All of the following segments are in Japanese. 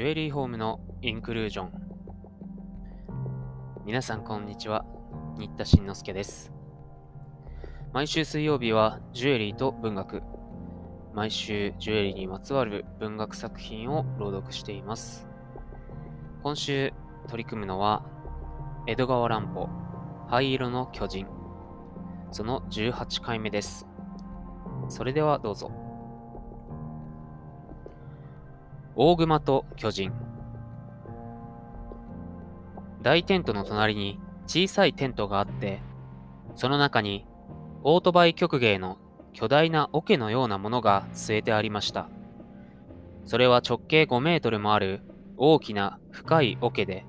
ジュエリーホームのインクルージョン。皆さんこんにちは。新田慎之介です。毎週水曜日はジュエリーと文学。毎週ジュエリーにまつわる文学作品を朗読しています。今週取り組むのは江戸川乱歩灰色の巨人。その18回目です。それではどうぞ。大熊と巨人。大テントの隣に小さいテントがあってその中にオートバイ曲芸の巨大な桶のようなものが据えてありました。それは直径5メートルもある大きな深い桶で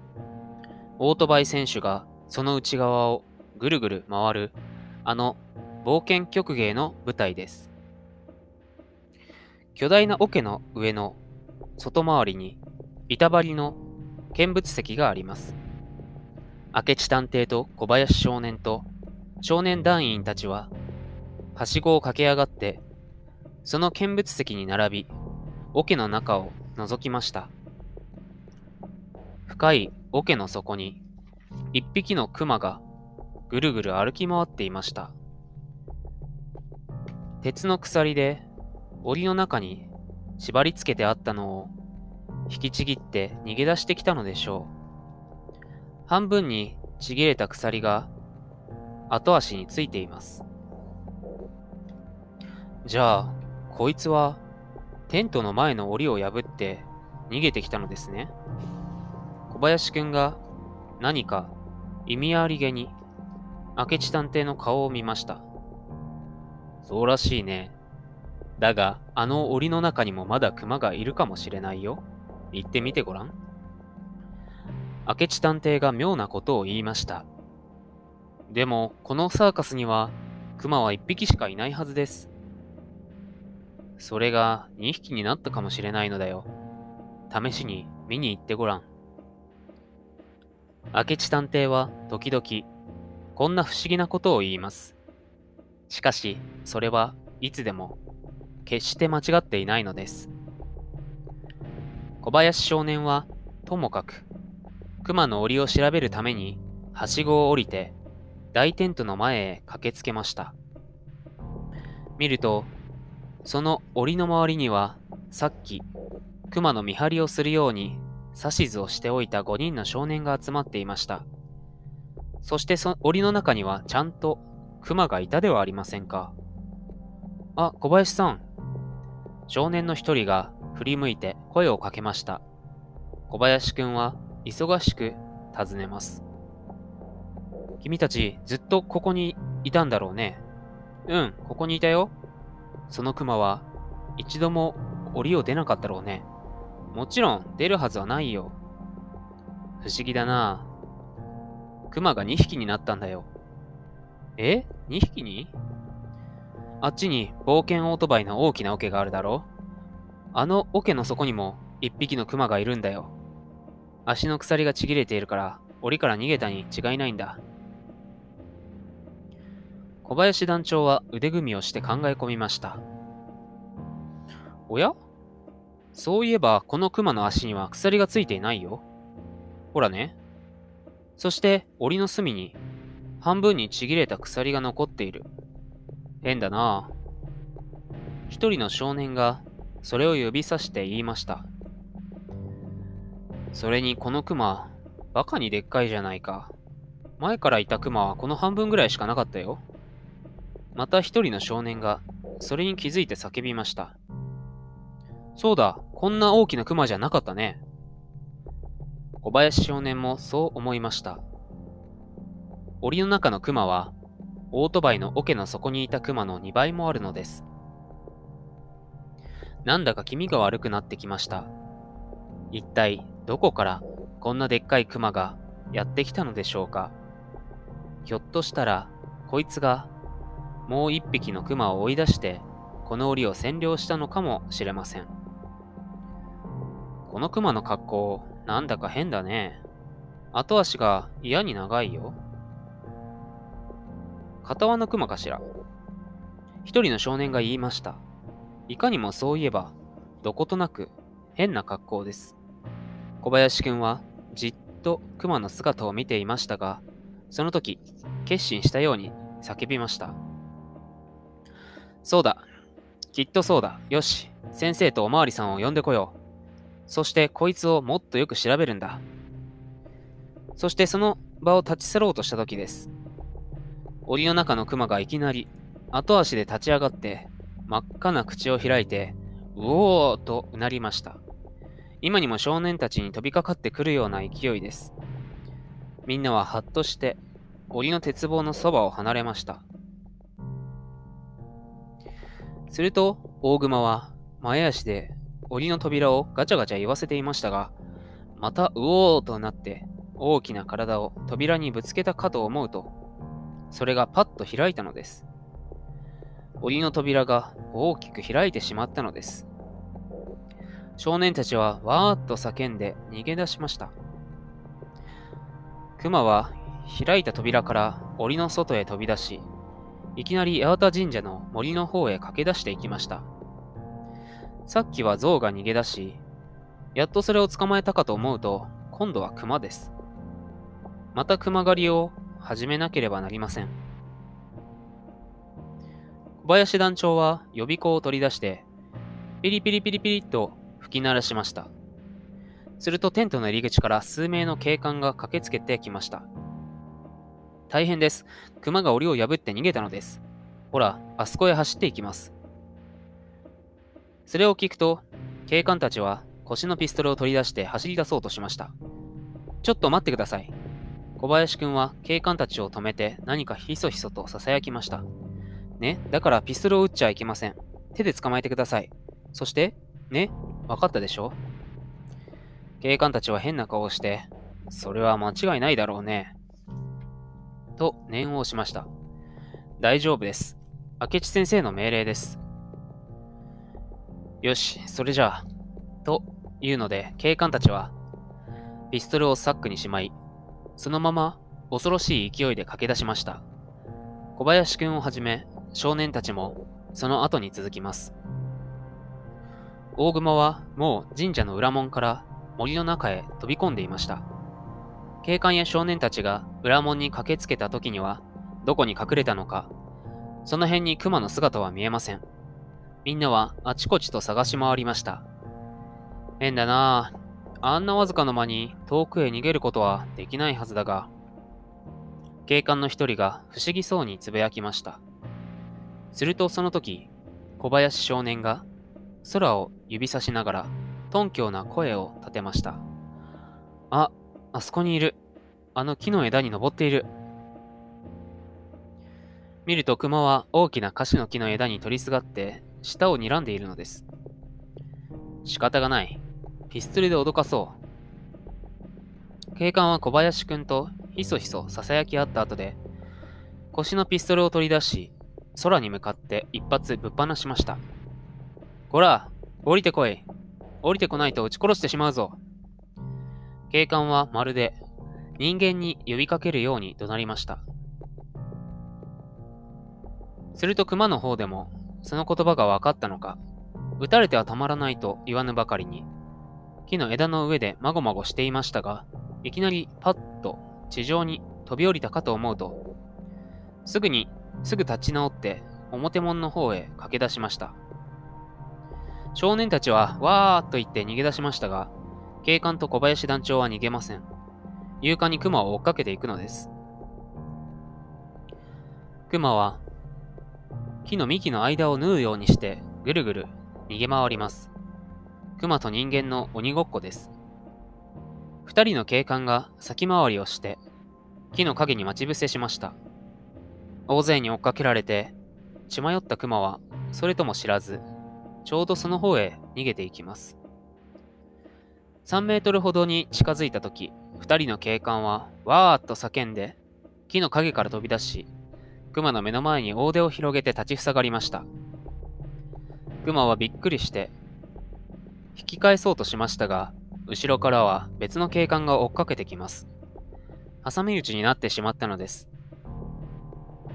オートバイ選手がその内側をぐるぐる回るあの冒険曲芸の舞台です。巨大な桶の上の外回りに板張りの見物席があります。明智探偵と小林少年と少年団員たちは、はしごを駆け上がって、その見物席に並び、桶の中を覗きました。深い桶の底に、一匹の熊がぐるぐる歩き回っていました。鉄の鎖で檻の中に縛り付けてあったのを引きちぎって逃げ出してきたのでしょう。半分にちぎれた鎖が後足についています。じゃあ、こいつはテントの前の檻を破って逃げてきたのですね。小林くんが何か意味ありげに明智探偵の顔を見ました。そうらしいね。だが、あの檻の中にもまだ熊がいるかもしれないよ。行ってみてごらん。明智探偵が妙なことを言いました。でも、このサーカスには、熊は一匹しかいないはずです。それが2匹になったかもしれないのだよ。試しに見に行ってごらん。明智探偵は時々、こんな不思議なことを言います。しかし、それはいつでも決して間違っていないのです。小林少年は、ともかく、熊の檻を調べるために、はしごを降りて、大テントの前へ駆けつけました。見ると、その檻の周りには、さっき、熊の見張りをするように、指図をしておいた5人の少年が集まっていました。そしてそ檻の中にはちゃんと熊がいたではありませんか。あ、小林さん、少年の一人が振り向いて声をかけました。小林くんは忙しく尋ねます。君たちずっとここにいたんだろうね。うん、ここにいたよ。その熊は一度も檻を出なかったろうね。もちろん出るはずはないよ。不思議だな。熊が2匹になったんだよ。え ?2 匹に？あっちに冒険オートバイの大きな桶があるだろあの桶の底にも一匹のクマがいるんだよ。足の鎖がちぎれているから、檻から逃げたに違いないんだ。小林団長は腕組みをして考え込みました。おや？そういえば、このクマの足には鎖がついていないよ。ほらね。そして、檻の隅に、半分にちぎれた鎖が残っている。変だな一人の少年がそれを指さして言いました。それにこのクマ、バカにでっかいじゃないか。前からいたクマはこの半分ぐらいしかなかったよ。また一人の少年がそれに気づいて叫びました。そうだ、こんな大きなクマじゃなかったね。小林少年もそう思いました。檻の中のクマはオートバイの桶の底にいたクマの2倍もあるのです。なんだか気味が悪くなってきました。一体どこからこんなでっかいクマがやってきたのでしょうか。ひょっとしたらこいつがもう一匹のクマを追い出してこの檻を占領したのかもしれません。このクマの格好なんだか変だね。後足が嫌に長いよ。片輪の熊かしら。一人の少年が言いました。いかにもそういえば、どことなく変な格好です。小林くんはじっと熊の姿を見ていましたが、その時、決心したように叫びました。そうだ。きっとそうだ。よし。先生とおまわりさんを呼んでこよう。そしてこいつをもっとよく調べるんだ。そしてその場を立ち去ろうとした時です。檻の中の熊がいきなり後足で立ち上がって真っ赤な口を開いて、うおーとうなりました。今にも少年たちに飛びかかってくるような勢いです。みんなははっとして檻の鉄棒のそばを離れました。すると、大熊は前足で檻の扉をガチャガチャ言わせていましたが、またうおーとなって大きな体を扉にぶつけたかと思うと、それがパッと開いたのです。檻の扉が大きく開いてしまったのです。少年たちはわーっと叫んで逃げ出しました。熊は開いた扉から檻の外へ飛び出し、いきなり八幡神社の森の方へ駆け出していきました。さっきは象が逃げ出し、やっとそれを捕まえたかと思うと、今度は熊です。また熊狩りを始めなければなりません。小林団長は予備校を取り出して、ピリピリピリピリと吹き鳴らしました。するとテントの入り口から数名の警官が駆けつけてきました。大変です。熊が檻を破って逃げたのです。ほら、あそこへ走っていきます。それを聞くと、警官たちは腰のピストルを取り出して走り出そうとしました。ちょっと待ってください。小林くんは警官たちを止めて何かひそひそと囁きました。ね、だからピストルを撃っちゃいけません。手で捕まえてください。そして、ね、わかったでしょ？警官たちは変な顔をして、それは間違いないだろうね。と念を押しました。大丈夫です。明智先生の命令です。よし、それじゃあ。というので、警官たちは、ピストルをサックにしまい、そのまま恐ろしい勢いで駆け出しました。小林くんをはじめ、少年たちもその後に続きます。大熊はもう神社の裏門から森の中へ飛び込んでいました。警官や少年たちが裏門に駆けつけた時には、どこに隠れたのか、その辺に熊の姿は見えません。みんなはあちこちと探し回りました。変だなぁ。あんなわずかの間に遠くへ逃げることはできないはずだが、警官の一人が不思議そうにつぶやきました。するとその時、小林少年が空を指さしながら、頓強な声を立てました。あ、あそこにいる。あの木の枝に登っている。見ると熊は大きな樫の木の枝に取りすがって舌を睨んでいるのです。仕方がない。ピストルで脅かそう。警官は小林くんとひそひそ囁き合った後で、腰のピストルを取り出し、空に向かって一発ぶっ放しました。こら、降りてこい。降りてこないと撃ち殺してしまうぞ。警官はまるで人間に呼びかけるように怒鳴りました。すると熊の方でもその言葉が分かったのか、撃たれてはたまらないと言わぬばかりに、木の枝の上でまごまごしていましたが、いきなりパッと地上に飛び降りたかと思うと、すぐに、すぐ立ち直って表門の方へ駆け出しました。少年たちはわーっと言って逃げ出しましたが、警官と小林団長は逃げません。勇敢に熊を追っかけていくのです。熊は木の幹の間を縫うようにしてぐるぐる逃げ回ります。熊と人間の鬼ごっこです。二人の警官が先回りをして木の陰に待ち伏せしました。大勢に追っかけられて血迷った熊はそれとも知らずちょうどその方へ逃げていきます。3メートルほどに近づいたとき、2人の警官はわーっと叫んで、木の陰から飛び出し、熊の目の前に大手を広げて立ちふさがりました。熊はびっくりして、引き返そうとしましたが、後ろからは別の警官が追っかけてきます。挟み撃ちになってしまったのです。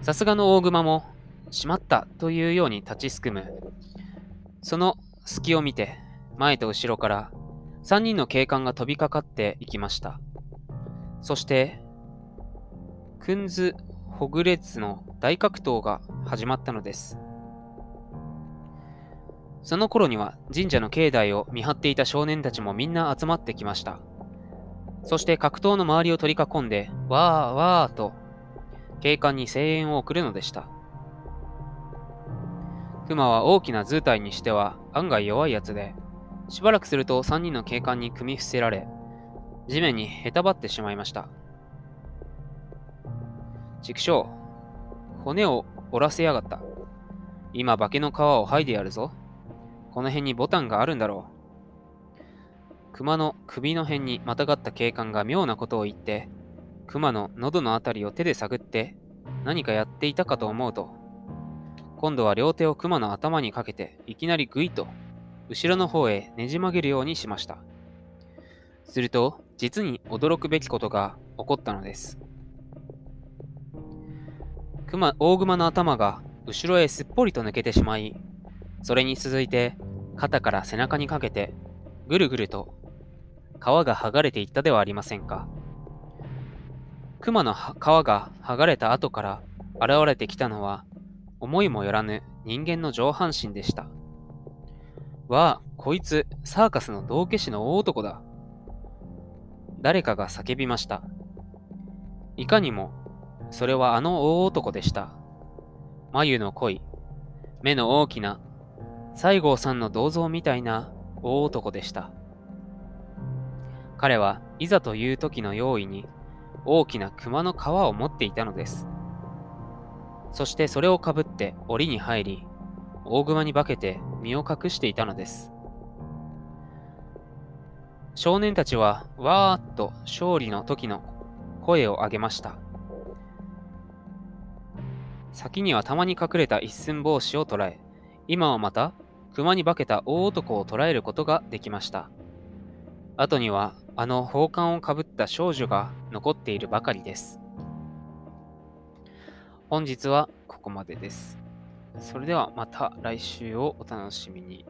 さすがの大熊も、しまったというように立ちすくむ。その隙を見て、前と後ろから3人の警官が飛びかかっていきました。そして、クンズ・ホグレッツの大格闘が始まったのです。その頃には神社の境内を見張っていた少年たちもみんな集まってきました。そして格闘の周りを取り囲んで、わーわーと警官に声援を送るのでした。熊は大きな図体にしては案外弱いやつで、しばらくすると3人の警官に組み伏せられ、地面にへたばってしまいました。畜生、骨を折らせやがった。今化けの皮を剥いでやるぞ。この辺にボタンがあるんだろう。熊の首の辺にまたがった警官が妙なことを言って、熊の喉のあたりを手で探って何かやっていたかと思うと、今度は両手を熊の頭にかけていきなりぐいと後ろの方へねじ曲げるようにしました。すると、実に驚くべきことが起こったのです。熊大熊の頭が後ろへすっぽりと抜けてしまい、それに続いて肩から背中にかけてぐるぐると皮が剥がれていったではありませんか。熊の皮が剥がれた後から現れてきたのは思いもよらぬ人間の上半身でした。わあ、こいつ、サーカスの道化師の大男だ。誰かが叫びました。いかにも、それはあの大男でした。眉の濃い、目の大きな、西郷さんの銅像みたいな大男でした。彼はいざという時の用意に大きな熊の皮を持っていたのです。そしてそれをかぶって檻に入り、大熊に化けて身を隠していたのです。少年たちはわーっと勝利の時の声を上げました。先にはたまに隠れた一寸法師を捕らえ、今はまた熊に化けた大男を捕らえることができました。後にはあの宝冠をかぶった少女が残っているばかりです。本日はここまでです。それではまた来週をお楽しみに。